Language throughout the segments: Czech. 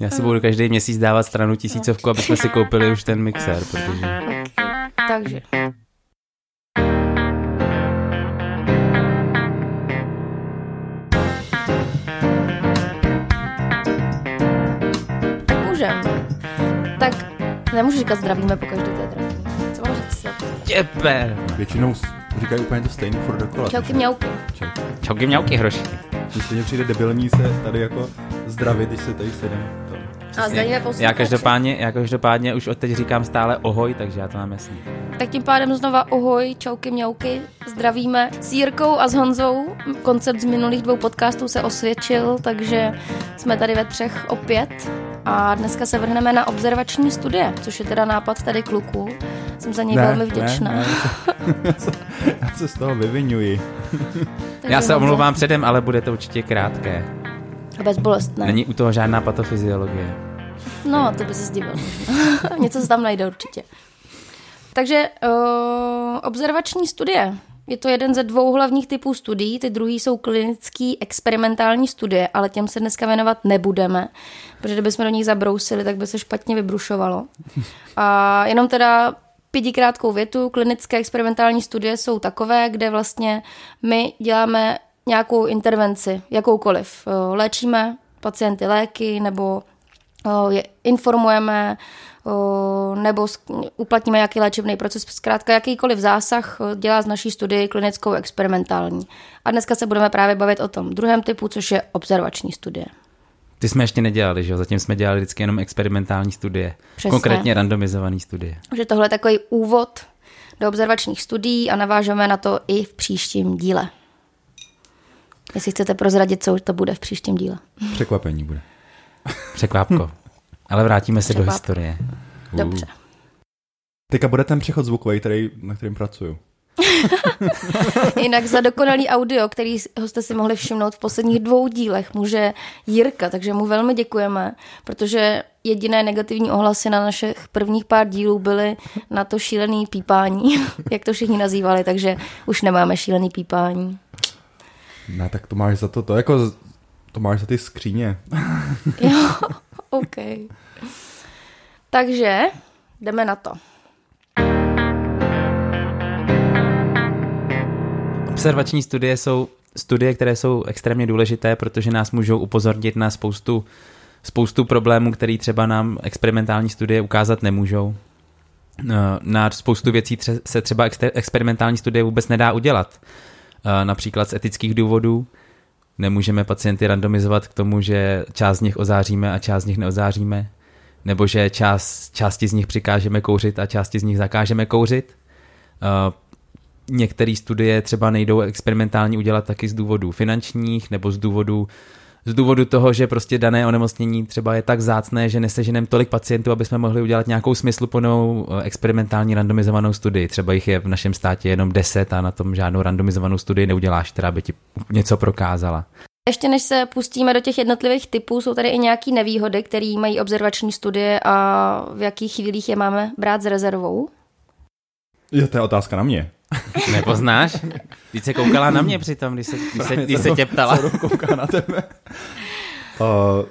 Já si budu každý měsíc dávat stranu tisícovku, aby jsme si koupili už ten mixer, protože... Takže. Můžem. Tak nemůžu říkat zdravíme po každé té trafní. Co mám říct? Těper! Většinou říkají úplně to stejné furt dokola. Čauky mňauky. Čau. Čauky mňauky hroši. Mně stejně přijde debilní se tady jako zdravit, když se tady sedím. To. A zdravíme posluchače. Já každopádně, já každopádně už od teď říkám stále ohoj, takže já to mám jasný. Tak tím pádem znova ahoj, čauky mňauky, zdravíme s Jirkou a s Honzou. Koncept z minulých dvou podcastů se osvědčil, takže jsme tady ve třech opět. A dneska se vrhneme na observační studie, což je teda nápad tady kluků. Jsem za něj velmi vděčná. Ne, ne, já, se, z toho vyvinuji. Takže Já se omlouvám předem, ale bude to určitě krátké. Bezbolestné. Není u toho žádná patofyziologie. No, to by se zdivil. Něco se tam najde určitě. Takže uh, observační studie. Je to jeden ze dvou hlavních typů studií, ty druhý jsou klinický experimentální studie, ale těm se dneska věnovat nebudeme, protože kdybychom do nich zabrousili, tak by se špatně vybrušovalo. A jenom teda pětikrátkou větu, klinické experimentální studie jsou takové, kde vlastně my děláme nějakou intervenci, jakoukoliv. Eh, Léčíme pacienty léky nebo o, je informujeme o, nebo uplatníme nějaký léčebný proces. Zkrátka jakýkoliv zásah dělá z naší studii klinickou experimentální. A dneska se budeme právě bavit o tom druhém typu, což je observační studie. Ty jsme ještě nedělali, že jo? Zatím jsme dělali vždycky jenom experimentální studie. Přesně. Konkrétně randomizované studie. že tohle je takový úvod do observačních studií a navážeme na to i v příštím díle. Jestli chcete prozradit, co to bude v příštím díle. Překvapení bude. Překvápko. Ale vrátíme se do historie. Dobře. Teďka bude ten přechod zvukový, který, na kterým pracuju. Jinak za dokonalý audio, který jste si mohli všimnout v posledních dvou dílech, může Jirka, takže mu velmi děkujeme, protože jediné negativní ohlasy na našich prvních pár dílů byly na to šílený pípání, jak to všichni nazývali, takže už nemáme šílený pípání. Ne, tak to máš za to, to jako, to máš za ty skříně. Jo, OK. Takže jdeme na to. Observační studie jsou studie, které jsou extrémně důležité, protože nás můžou upozornit na spoustu, spoustu problémů, které třeba nám experimentální studie ukázat nemůžou. Eh, Na spoustu věcí se třeba experimentální studie vůbec nedá udělat. Eh, Například z etických důvodů nemůžeme pacienty randomizovat k tomu, že část z nich ozáříme a část z nich neozáříme, nebo že část, části z nich přikážeme kouřit a části z nich zakážeme kouřit. Některé studie třeba nejdou experimentální udělat taky z důvodů finančních nebo z důvodu z důvodu toho, že prostě dané onemocnění třeba je tak zácné, že neseženeme tolik pacientů, aby jsme mohli udělat nějakou smysluplnou eh, experimentální randomizovanou studii. Třeba jich je v našem státě jenom 10 a na tom žádnou randomizovanou studii neuděláš, která by ti něco prokázala. Ještě než se pustíme do těch jednotlivých typů, jsou tady i nějaké nevýhody, které mají observační studie a v jakých chvílích je máme brát s rezervou. Jo, to je otázka na mě. Nepoznáš? Teď se koukala na mě přitom, když se, když se, když se tě ptala. Kouká na tebe. Uh,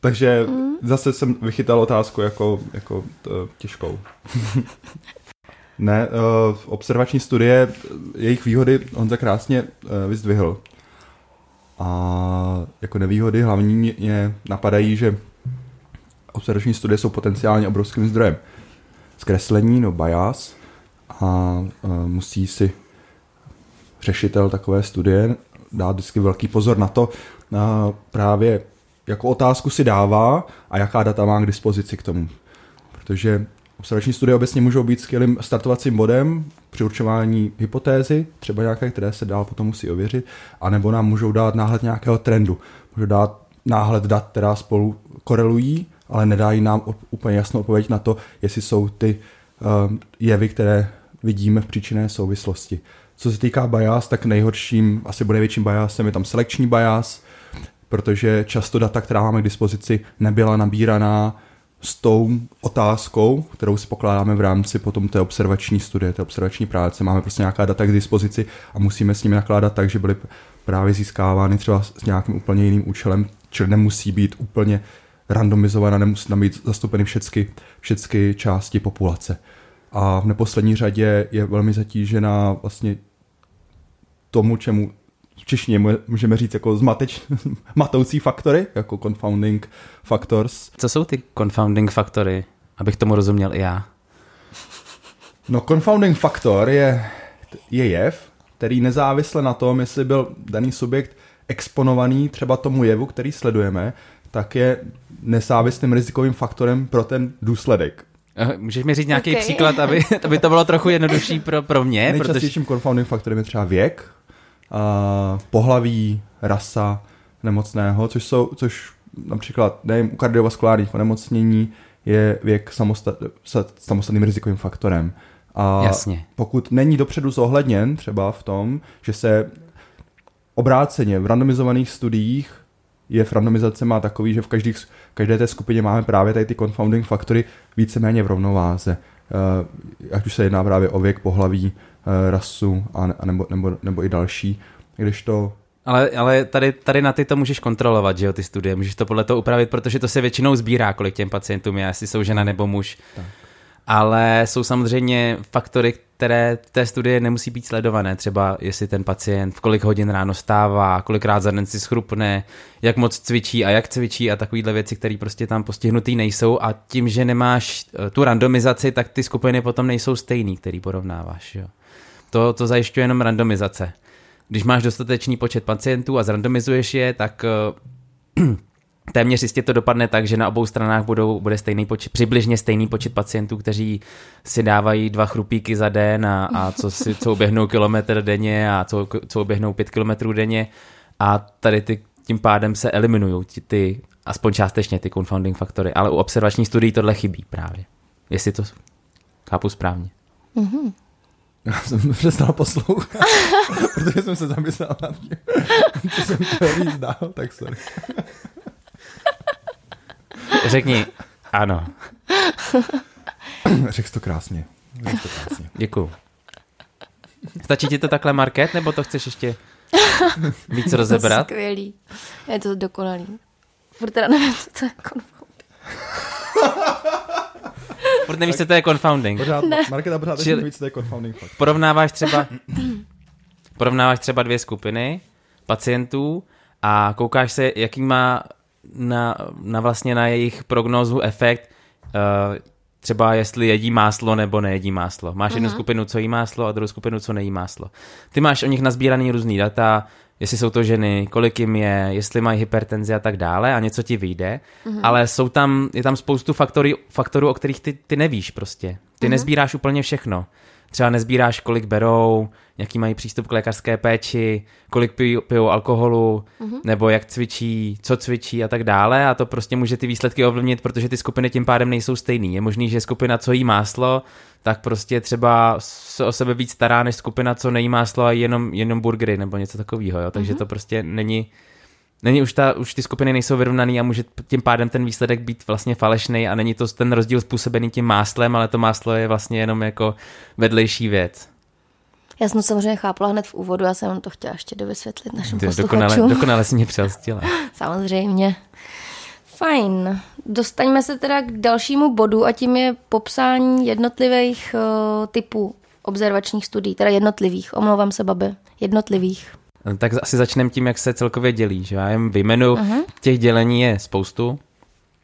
takže mm. zase jsem vychytal otázku jako, jako t, těžkou. ne, uh, observační studie, jejich výhody Honza krásně uh, vyzdvihl. A jako nevýhody hlavní mě napadají, že observační studie jsou potenciálně obrovským zdrojem zkreslení, no bias, a uh, musí si řešitel takové studie dát vždycky velký pozor na to, na právě jakou otázku si dává a jaká data má k dispozici k tomu. Protože observační studie obecně můžou být skvělým startovacím bodem při určování hypotézy, třeba nějaké, které se dál potom musí ověřit, anebo nám můžou dát náhled nějakého trendu. Můžou dát náhled dat, která spolu korelují, ale nedají nám úplně jasnou odpověď na to, jestli jsou ty um, jevy, které vidíme v příčinné souvislosti. Co se týká bias, tak nejhorším, asi bude největším biasem je tam selekční bias, protože často data, která máme k dispozici, nebyla nabíraná s tou otázkou, kterou si pokládáme v rámci potom té observační studie, té observační práce. Máme prostě nějaká data k dispozici a musíme s nimi nakládat tak, že byly právě získávány třeba s nějakým úplně jiným účelem, čili nemusí být úplně randomizovaná, nemusí tam být zastoupeny všechny, všechny části populace. A v neposlední řadě je velmi zatížená vlastně tomu, čemu v češtině můžeme říct jako zmateč, matoucí faktory, jako confounding factors. Co jsou ty confounding faktory, abych tomu rozuměl i já? No confounding faktor je, je jev, který nezávisle na tom, jestli byl daný subjekt exponovaný třeba tomu jevu, který sledujeme, tak je nezávislým rizikovým faktorem pro ten důsledek. Eh, můžeš mi říct nějaký okay. příklad, aby, aby to bylo trochu jednodušší pro, pro mě? Nejčastějším protože... confounding faktorem je třeba věk, uh, pohlaví, rasa nemocného, což jsou, což například, nevím, u kardiovaskulárních onemocnění je věk samostat, samostatným rizikovým faktorem. A Jasně. pokud není dopředu zohledněn třeba v tom, že se obráceně v randomizovaných studiích je v randomizace má takový, že v každých, každé té skupině máme právě tady ty confounding faktory víceméně v rovnováze. Uh, ať už se jedná právě o věk, pohlaví, uh, rasu a, a nebo, nebo, nebo i další. Když to ale, ale tady, tady na ty to můžeš kontrolovat, že jo, ty studie, můžeš to podle toho upravit, protože to se většinou sbírá, kolik těm pacientům je, jestli jsou žena nebo muž. Tak ale jsou samozřejmě faktory, které v té studie nemusí být sledované. Třeba jestli ten pacient v kolik hodin ráno stává, kolikrát za den si schrupne, jak moc cvičí a jak cvičí a takovéhle věci, které prostě tam postihnutý nejsou a tím, že nemáš eh, tu randomizaci, tak ty skupiny potom nejsou stejný, který porovnáváš. Jo. To, to zajišťuje jenom randomizace. Když máš dostatečný počet pacientů a zrandomizuješ je, tak uh, téměř jistě to dopadne tak, že na obou stranách budou, bude stejný počet, přibližně stejný počet pacientů, kteří si dávají dva chrupíky za den a, a co, si, co uběhnou kilometr denně a co, co uběhnou pět kilometrů denně a tady ty, tím pádem se eliminují ty, ty, aspoň částečně ty confounding faktory, ale u observační studií tohle chybí právě. Jestli to chápu správně. Mm-hmm. Já jsem přestal poslouchat, protože jsem se zamyslel nad tím, co jsem chtěl říct dál, tak sorry. Řekni ano. Řekl to krásně. Řekl to krásně. Děkuju. Stačí ti to takhle, Market, nebo to chceš ještě víc rozebrat? Skvělý. Je to dokonalý. Furt teda nevím, co je confounding. Furt nevíš, co to je confounding. Pořád, ne. Marketa pořád Čili, víc, co to je confounding fakt. Porovnáváš třeba, porovnáváš třeba dvě skupiny pacientů a koukáš se, jaký má na, na vlastně na jejich prognózu efekt, uh, třeba jestli jedí máslo nebo nejedí máslo. Máš uh-huh. jednu mhm. skupinu, co jí máslo a druhou skupinu, co nejí máslo. Ty máš o nich nazbíraný různý data, jestli jsou to ženy, kolik jim je, jestli mají hypertenzi a tak dále a něco ti vyjde, uh-huh. ale jsou tam, je tam spoustu faktorů, faktorů o kterých ty, ty nevíš prostě. Ty uh-huh. nezbíráš úplně všechno třeba nezbíráš, kolik berou, jaký mají přístup k lékařské péči, kolik pijou, pijou alkoholu, mm-hmm. nebo jak cvičí, co cvičí a tak dále a to prostě může ty výsledky ovlivnit, protože ty skupiny tím pádem nejsou stejný. Je možný, že skupina, co jí máslo, tak prostě třeba se o sebe víc stará, než skupina, co nejí máslo a jenom, jenom burgery nebo něco takového, jo? takže mm-hmm. to prostě není Není už, ta, už ty skupiny nejsou vyrovnaný a může tím pádem ten výsledek být vlastně falešný a není to ten rozdíl způsobený tím máslem, ale to máslo je vlastně jenom jako vedlejší věc. Já jsem to samozřejmě chápala hned v úvodu, já jsem to chtěla ještě dovysvětlit našim posluchačům. Dokonale, dokonale si mě přelstila. samozřejmě. Fajn. Dostaňme se teda k dalšímu bodu a tím je popsání jednotlivých uh, typů observačních studií, teda jednotlivých, omlouvám se, babi, jednotlivých. Tak asi začneme tím, jak se celkově dělí. Že? Já jim vyjmenu, uh-huh. těch dělení je spoustu.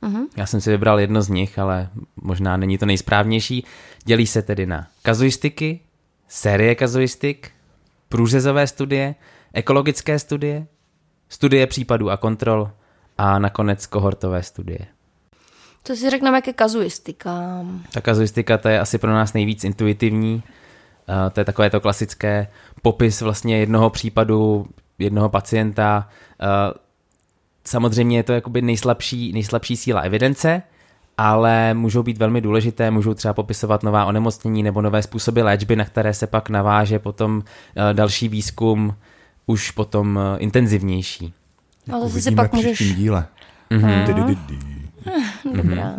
Uh-huh. Já jsem si vybral jedno z nich, ale možná není to nejsprávnější. Dělí se tedy na kazuistiky, série kazuistik, průřezové studie, ekologické studie, studie případů a kontrol a nakonec kohortové studie. Co si řekneme ke kazuistikám? Ta kazuistika to je asi pro nás nejvíc intuitivní. To je takové to klasické popis vlastně jednoho případu, jednoho pacienta. Samozřejmě je to jakoby nejslabší, nejslabší síla evidence, ale můžou být velmi důležité, můžou třeba popisovat nová onemocnění nebo nové způsoby léčby, na které se pak naváže potom uh, další výzkum, už potom uh, intenzivnější. Ale zase pak můžeš... díle. Mm-hmm. Dobrá.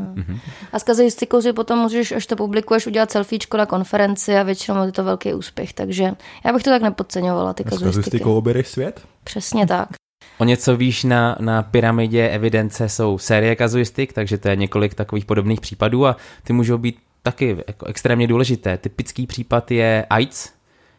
A s kazuistikou si potom můžeš, až to publikuješ, udělat selfiečko na konferenci a většinou je to velký úspěch. Takže já bych to tak nepodceňovala, ty S kazuistiky. kazuistikou objedeš svět? Přesně tak. O něco výš na, na pyramidě evidence jsou série kazuistik, takže to je několik takových podobných případů a ty můžou být taky jako extrémně důležité. Typický případ je AIDS,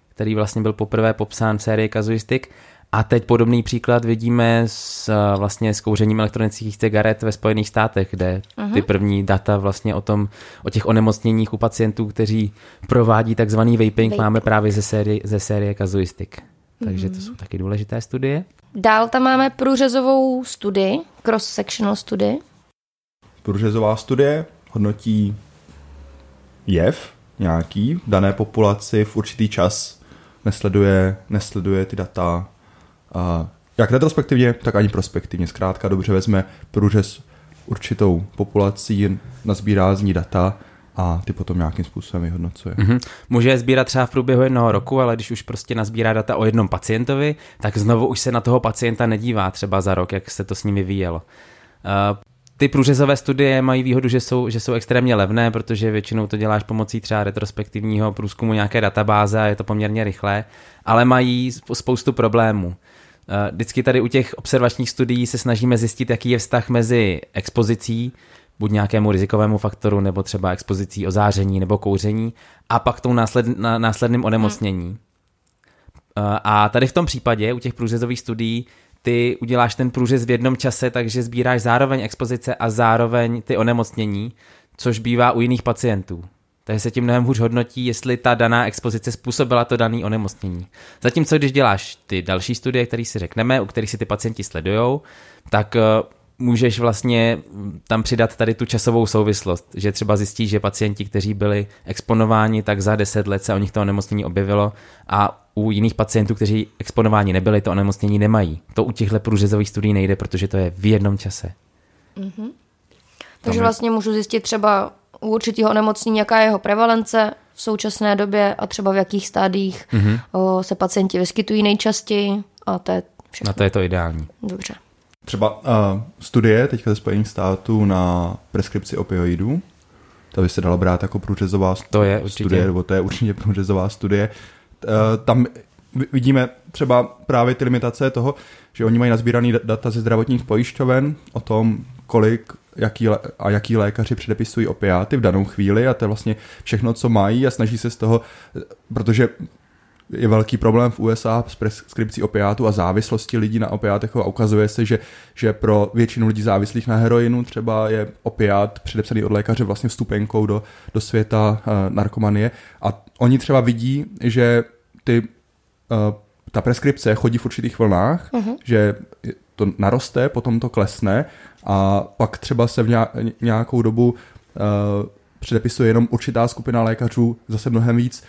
který vlastně byl poprvé popsán v sérii kazuistik a teď podobný příklad vidíme s, eh, vlastně s kouřením elektronických cigaret ve Spojených státech, kde ty první data vlastně o tom, o těch onemocněních u pacientů, kteří provádí takzvaný vaping, Vaping. máme právě ze série, ze série kazuistik. Takže to jsou taky důležité studie. Dál tam máme průřezovou studii, cross-sectional studii. Průřezová studie hodnotí jev nějaký v dané populaci v určitý čas, nesleduje, nesleduje ty data a jak retrospektivně, tak ani prospektivně. Zkrátka dobře vezme průřez určitou populací, nazbírá z ní data a ty potom nějakým způsobem vyhodnocuje. Mhm. Může je sbírat třeba v průběhu jednoho roku, ale když už prostě nazbírá data o jednom pacientovi, tak znovu už se na toho pacienta nedívá třeba za rok, jak se to s ním vyvíjelo. Uh, ty průřezové studie mají výhodu, že jsou, že jsou extrémně levné, protože většinou to děláš pomocí třeba retrospektivního průzkumu nějaké databáze a je to poměrně rychlé, ale mají sp- spoustu problémů. Eh, Vždycky tady u těch observačních studií se snažíme zjistit, jaký je vztah mezi expozicí, buď nějakému rizikovému faktoru, nebo třeba expozicí ozáření nebo kouření, a pak tou násled, následným onemocnění. Eh, A tady v tom případě, u těch průřezových studií, ty uděláš ten průřez v jednom čase, takže sbíráš zároveň expozice a zároveň ty onemocnění, což bývá u jiných pacientů. Takže se tím mnohem hůř hodnotí, jestli ta daná expozice způsobila to dané onemocnění. Zatímco když děláš ty další studie, které si řekneme, u kterých si ty pacienti sledujou, tak eh, můžeš vlastně tam přidat tady tu časovou souvislost, že třeba zjistíš, že pacienti, kteří byli exponováni, tak za 10 let se o nich to onemocnění objevilo a u jiných pacientů, kteří exponováni nebyli, to onemocnění nemají. To u těchto průřezových studií nejde, protože to je v jednom čase. Takže vlastně můžu zjistit třeba u určitého onemocnění, jaká je jeho prevalence v současné době a třeba v jakých stádiích mm-hmm. o, se pacienti vyskytují nejčastěji a to je všechno. Na to je to ideální. Dobře. Třeba uh, studie teďka ze Spojených států na preskripci opioidů, to by se dalo brát jako průřezová To je určitě. studie, nebo to je určitě průřezová studie. Uh, tam vi- vidíme třeba právě ty limitace toho, že oni mají nazbíraný da- data ze zdravotních pojišťoven o tom, kolik jaký a jaký lékaři předepisují opiáty v danou chvíli a to je vlastně všechno, co mají a snaží se z toho, protože je velký problém v USA s preskripcí opiátů a závislosti lidí na opiátech a ukazuje se, že, že pro většinu lidí závislých na heroinu třeba je opiát předepsaný od lékaře vlastně vstupenkou do, do světa uh, narkomanie a oni třeba vidí, že ty, uh, ta preskripce chodí v určitých vlnách, uh-huh. že to naroste, potom to klesne a pak třeba se v nějak- nějakou dobu uh, předepisuje jenom určitá skupina lékařů zase mnohem víc,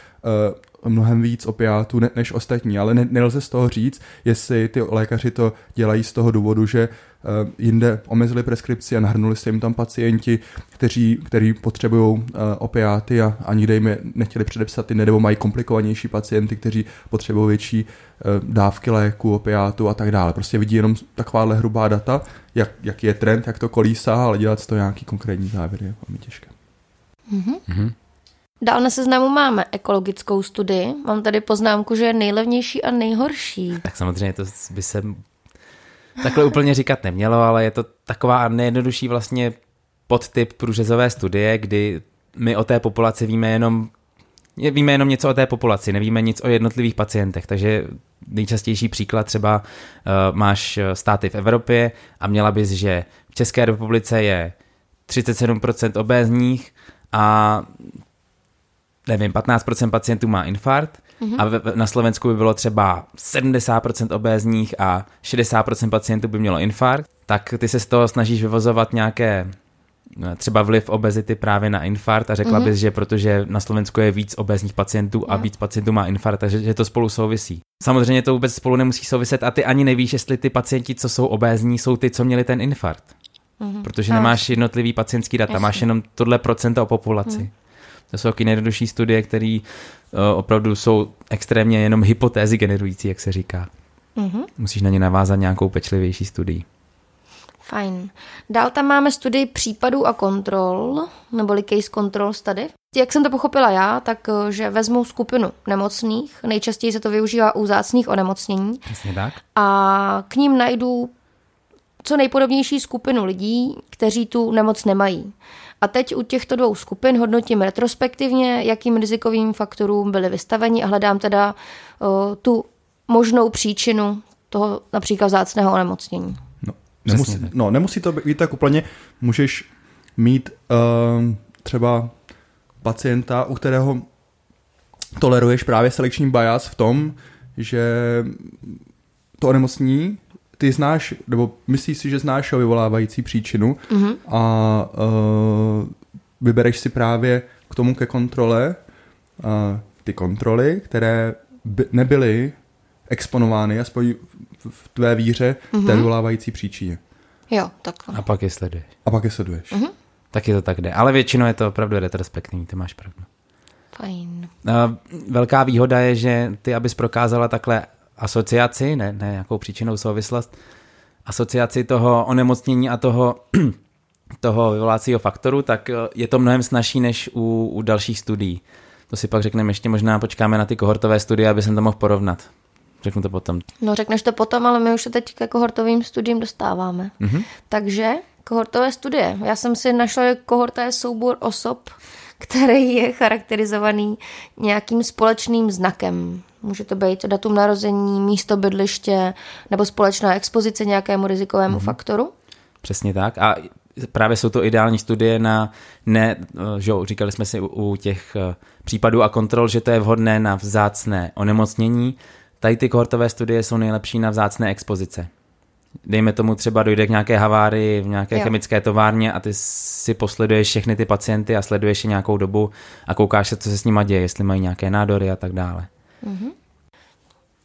uh, mnohem víc opiátů ne, než ostatní, ale ne, nelze z toho říct, jestli ty lékaři to dělají z toho důvodu, že jinde omezili preskripci a nahrnuli se jim tam pacienti, kteří, kteří potřebují uh, opiáty a, a nikde jim je nechtěli předepsat ty, nebo mají komplikovanější pacienty, kteří potřebují větší uh, dávky léku, opiátu a tak dále. Prostě vidí jenom takováhle hrubá data, jak, jaký je trend, jak to kolísá, ale dělat z toho nějaký konkrétní závěr je velmi těžké. Dál na seznamu máme ekologickou studii. Mám tady poznámku, že je nejlevnější a nejhorší. Tak samozřejmě to by se takhle úplně říkat nemělo, ale je to taková nejjednodušší vlastně podtyp průřezové studie, kdy my o té populaci víme jenom víme jenom něco o té populaci, nevíme nic o jednotlivých pacientech, takže nejčastější příklad třeba uh, máš státy v Evropě a měla bys, že v České republice je 37% obézních a nevím, 15% pacientů má infarkt mm-hmm. a v, na Slovensku by bylo třeba 70% obézních a 60% pacientů by mělo infarkt, tak ty se z toho snažíš vyvozovat nějaké eh, třeba vliv obezity právě na infarkt a řekla mm-hmm. bys, že protože na Slovensku je víc obézních pacientů a víc pacientů má infarkt, takže že to spolu souvisí. Samozřejmě to vůbec spolu nemusí souviset a ty ani nevíš, jestli ty pacienti, co jsou obézní, jsou ty, co měli ten infarkt. Mm-hmm. Protože nemáš jednotlivý pacientský data, Jasně. máš jenom tohle procento o populaci. Mm. To jsou taky nejjednodušší studie, které uh, opravdu jsou extrémně jenom hypotézy generující, jak se říká. Mhm. Musíš na ně navázat nějakou pečlivější studii. Fajn. Dál tam máme studii případů a kontrol, neboli case control study. Jak jsem to pochopila já, tak eh, že vezmu skupinu nemocných, nejčastěji se to využívá u zácných onemocnění, Přesně tak. a k ním najdu co nejpodobnější skupinu lidí, kteří tu nemoc nemají. A teď u těchto dvou skupin hodnotím retrospektivně, jakým rizikovým faktorům byli vystaveni a hledám teda uh, tu možnou příčinu toho například vzácného onemocnění. No, nemusí, no, nemusí to být tak úplně. Můžeš mít uh, třeba pacienta, u kterého toleruješ právě selekční bias v tom, že to onemocnění ty znáš, nebo myslíš si, že znáš vyvolávající příčinu mm-hmm. a uh, vybereš si právě k tomu ke kontrole uh, ty kontroly, které by nebyly exponovány aspoň v, v tvé víře mm-hmm. té vyvolávající příčině. Jo, takhle. A pak je sleduješ. A pak je sleduješ. Mm-hmm. Taky to tak jde. Ale většinou je to opravdu retrospektivní, ty máš pravdu. Fajn. Uh, Velká výhoda je, že ty, abys prokázala takhle asociaci, ne, ne nějakou příčinou souvislost, asociaci toho onemocnění a toho, toho vyvolávacího faktoru, tak eh, je to mnohem snažší než u, u dalších studií. To si pak řekneme ještě možná, počkáme na ty kohortové studie, aby jsem to mohl porovnat. Řeknu to potom. No řekneš to potom, ale my už se teď ke kohortovým studiím dostáváme. Mm-hmm. Takže kohortové studie. Já jsem si našla, že kohorta je soubor osob, který je charakterizovaný nějakým společným znakem. Může to být datum narození, místo bydliště nebo společná expozice nějakému rizikovému mm-hmm. faktoru. Přesně tak. A právě jsou to ideální studie na, ne, že jo, říkali jsme si u, u těch eh, případů a kontrol, že to je vhodné na vzácné onemocnění. Tady ty kohortové studie jsou nejlepší na vzácné expozice. Dejme tomu třeba dojde k nějaké havárii v nějaké Jo. jo. chemické továrně a ty si posleduješ všechny ty pacienty a sleduješ je nějakou dobu a koukáš se, co se s nima děje, jestli mají nějaké nádory a tak dále.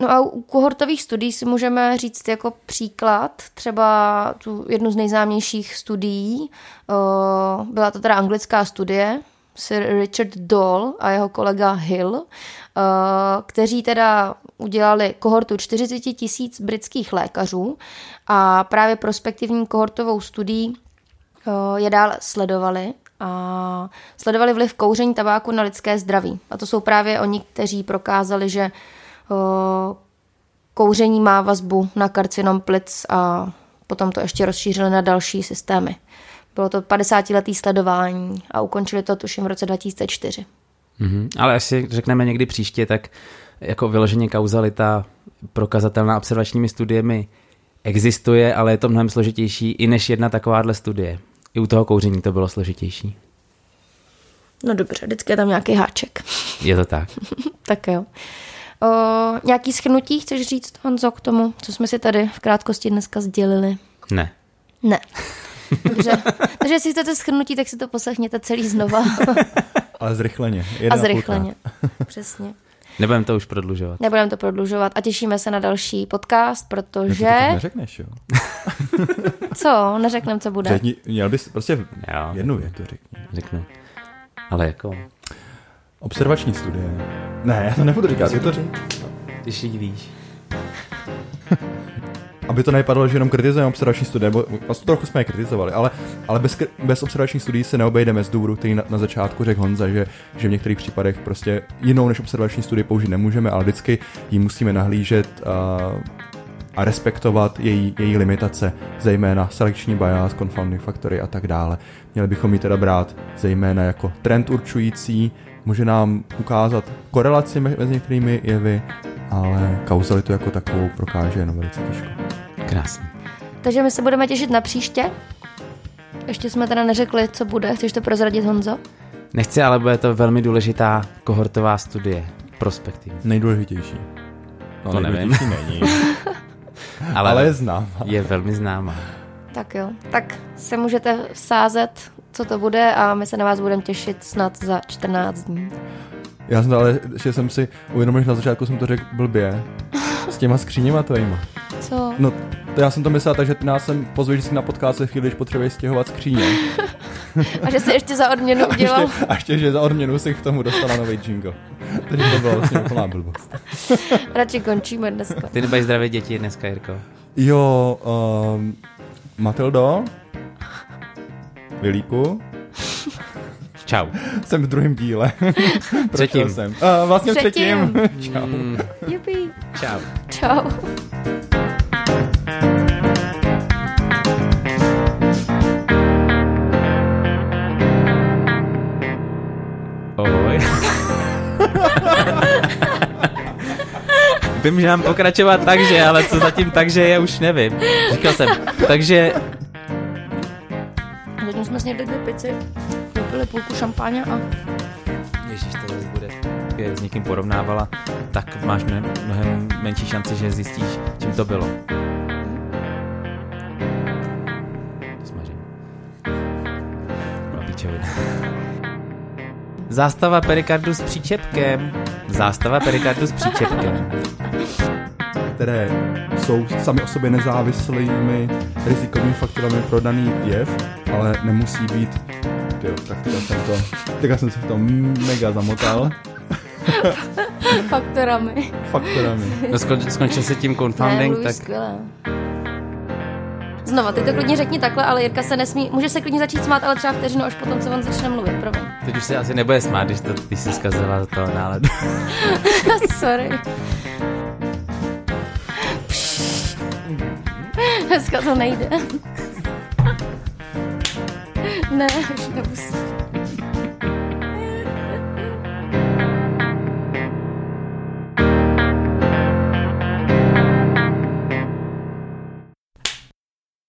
No a u kohortových studií si můžeme říct jako příklad třeba tu jednu z nejznámějších studií. eh, Byla to teda anglická studie, Sir Richard Doll a jeho kolega Hill, eh, kteří teda udělali kohortu 40 tisíc britských lékařů a právě prospektivní kohortovou studií eh, je dál sledovali a sledovali vliv kouření tabáku na lidské zdraví. A to jsou právě oni, kteří prokázali, že eh, kouření má vazbu na karcinom plic a potom to ještě rozšířili na další systémy. Bylo to 50-letý sledování a ukončili to tuším v roce 2004. Mhm. Ale až si řekneme někdy příště, tak jako vyloženě kauzalita prokazatelná observačními studiemi existuje, ale je to mnohem složitější i než jedna takováhle studie. I u toho kouření to bylo složitější. No dobře, vždycky je tam nějaký háček. Je to tak. tak jo. O, nějaký schrnutí chceš říct, Honzo, k tomu, co jsme si tady v krátkosti dneska sdělili? Ne. Ne. Dobře. Takže jestli chcete schrnutí, tak si to poslechněte celý znova Ale zrychleně. a Jeden půlkrát. zrychleně. Přesně. Nebudeme to už prodlužovat. Nebudeme to prodlužovat a těšíme se na další podcast, No, protože... to tak neřekneš, jo? Co? Neřekneme, co bude. Řekni, měl bys prostě Jo. jednu větu řekni. Řeknu. Ale jako, Observační studie. Ne, já to nebudu říkat, ty to řek. ty si víš. Aby to nepadlo, že jenom kritizujeme observační studie, nebo vlastně trochu jsme je kritizovali, ale, ale bez, bez observačních studií se neobejdeme z důvodu, který na, na začátku řekl Honza, že, že v některých případech prostě jinou než observační studii použít nemůžeme, ale vždycky ji musíme nahlížet uh, a respektovat její, její limitace, zejména selekční bias, confounding faktory a tak dále. Měli bychom ji teda brát zejména jako trend určující, může nám ukázat korelaci me- mezi některými jevy, ale kauzalitu jako takovou prokáže jenom velice těžko. Krásný. Takže my se budeme těšit na příště. Ještě jsme teda neřekli, co bude. Chceš to prozradit, Honzo? Nechci, ale bude to velmi důležitá kohortová studie. Prospektivní. Nejdůležitější. No, To nevím. nejdůležitější není, Ale, ale je znám. je velmi známá. Tak jo. Tak se můžete sázet, co to bude a my se na vás budeme těšit snad za 14 dní. Já jsem ale, že jsem si uvědomil, že na začátku jsem to řekl blbě. S těma skříněma tvojima. Co? No, to já jsem to myslel, takže ty nás sem pozveš vždycky na podcast ve chvíli, když potřebuješ stěhovat skříně. A že se ještě za odměnu A udělal. ještě, a ještě, že za odměnu si k tomu dostala nový jingle. Takže to byla vlastně úplná blbost. Radši končíme dneska. Ty nebudeš zdravit děti dneska, Jirko. Jo, um, Matildo, Vilíku, Čau. jsem v druhém díle. Třetím. jsem. Uh, vlastně třetím. Třetím. Čau. Mm, Jupi. čau. Čau. Oj. Vím, že mám pokračovat takže, ale co zatím takže je, už nevím. Říkal jsem, takže Zatím jsme snědli dvě pici, vypili půlku šampáně a Ježíš, to zase bude je s někým porovnávala, tak máš mnohem, menší šanci, že zjistíš, čím to bylo. To smažím. Zástava perikardu s příčepkem. Zástava perikardu s příčepkem. které jsou sami o sobě nezávislými rizikovými faktorami pro daný jev, ale nemusí být Jo, tak teďka jsem to, teďka jsem se v tom mega zamotal. faktorami. Faktorami. No skon, skončil se tím Ne, confounding, mluvíš tak skvěle. Znova, ty to klidně řekni takhle, ale Jirka se nesmí, může se klidně začít smát, ale třeba vteřinu až potom, co on začne mluvit, promiň. teď už se asi nebude smát, když, to, když jsi zkazila to náladu. Sorry. Dneska to nejde. Ne, už nemusím.